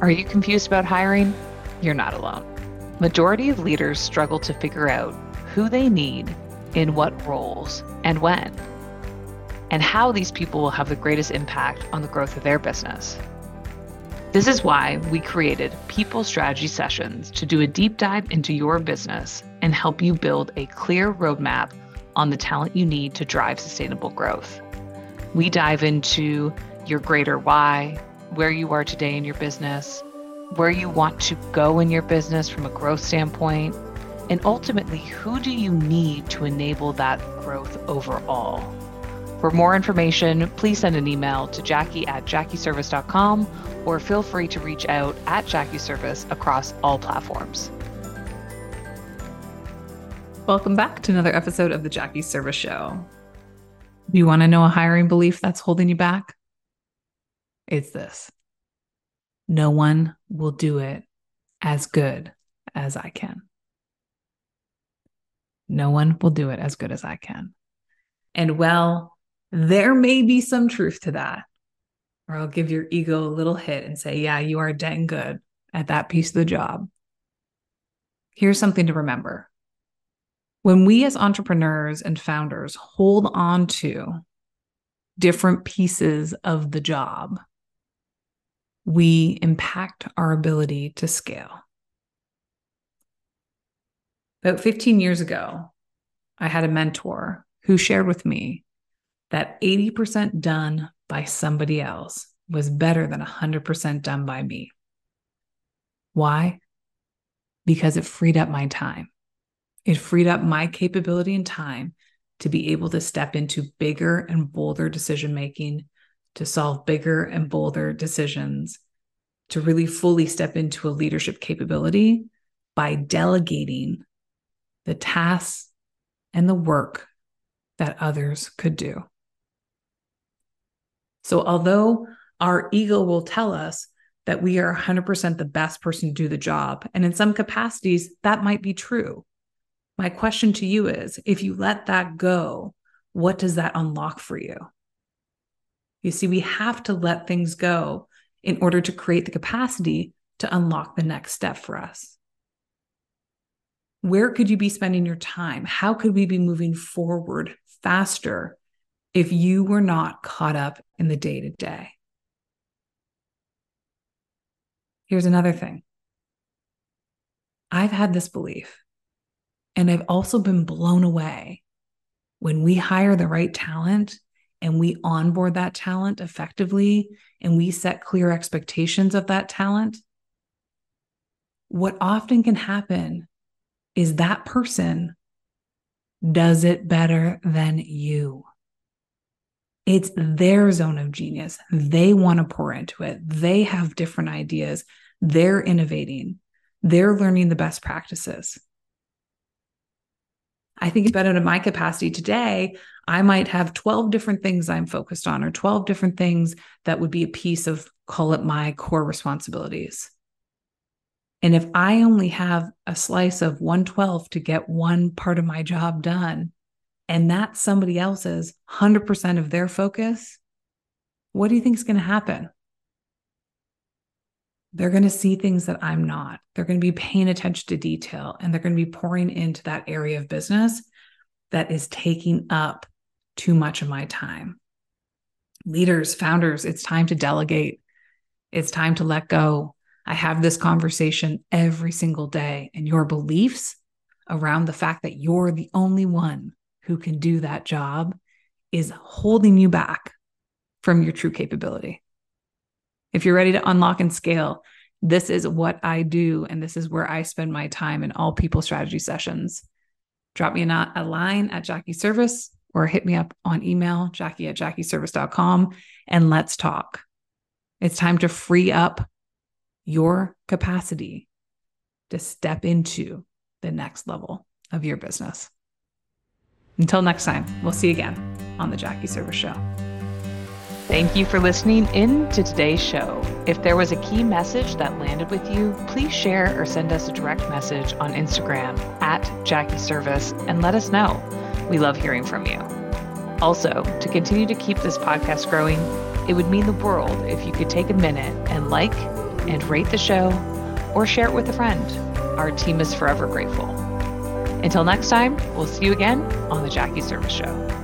Are you confused about hiring? You're not alone. Majority of leaders struggle to figure out who they need, in what roles, and when, and how these people will have the greatest impact on the growth of their business. This is why we created People Strategy Sessions to do a deep dive into your business and help you build a clear roadmap on the talent you need to drive sustainable growth. We dive into your greater why, where you are today in your business, where you want to go in your business from a growth standpoint, and ultimately, who do you need to enable that growth overall? For more information, please send an email to jackie at jackieserviss.com or feel free to reach out at JackieServiss across all platforms. Welcome back to another episode of the Jackie Serviss Show. Do you want to know a hiring belief that's holding you back? It's this no one will do it as good as I can. No one will do it as good as I can. And well, there may be some truth to that. Or I'll give your ego a little hit and say, yeah, you are dang good at that piece of the job. Here's something to remember. When we as entrepreneurs and founders hold on to different pieces of the job, we impact our ability to scale. About 15 years ago, I had a mentor who shared with me that 80% done by somebody else was better than 100% done by me. Why? Because it freed up my time. It freed up my capability and time to be able to step into bigger and bolder decision making to solve bigger and bolder decisions, to really fully step into a leadership capability by delegating the tasks and the work that others could do. So, although our ego will tell us that we are 100% the best person to do the job, and in some capacities, that might be true. My question to you is if you let that go, what does that unlock for you? You see, we have to let things go in order to create the capacity to unlock the next step for us. Where could you be spending your time? How could we be moving forward faster if you were not caught up in the day to day? Here's another thing I've had this belief, and I've also been blown away when we hire the right talent and we onboard that talent effectively and we set clear expectations of that talent, what often can happen is that person does it better than you. It's their zone of genius. They want to pour into it. They have different ideas. They're innovating. They're learning the best practices. I think about it in my capacity today. I might have 12 different things I'm focused on, or 12 different things that would be a piece of, call it my core responsibilities. And if I only have a slice of 112 to get one part of my job done, and that's somebody else's 100% of their focus, what do you think is going to happen? They're going to see things that I'm not. They're going to be paying attention to detail and they're going to be pouring into that area of business that is taking up too much of my time. Leaders, founders, it's time to delegate. It's time to let go. I have this conversation every single day, and your beliefs around the fact that you're the only one who can do that job is holding you back from your true capability. If you're ready to unlock and scale, this is what I do. And this is where I spend my time in all people strategy sessions. Drop me a, line at Jackie Serviss or hit me up on email, jackie at jackieserviss.com, and let's talk. It's time to free up your capacity to step into the next level of your business. Until next time, we'll see you again on the Jackie Serviss Show. Thank you for listening in to today's show. If there was a key message that landed with you, please share or send us a direct message on Instagram at Jackie Serviss and let us know. We love hearing from you. Also, to continue to keep this podcast growing, it would mean the world if you could take a minute and like and rate the show or share it with a friend. Our team is forever grateful. Until next time, we'll see you again on the Jackie Serviss Show.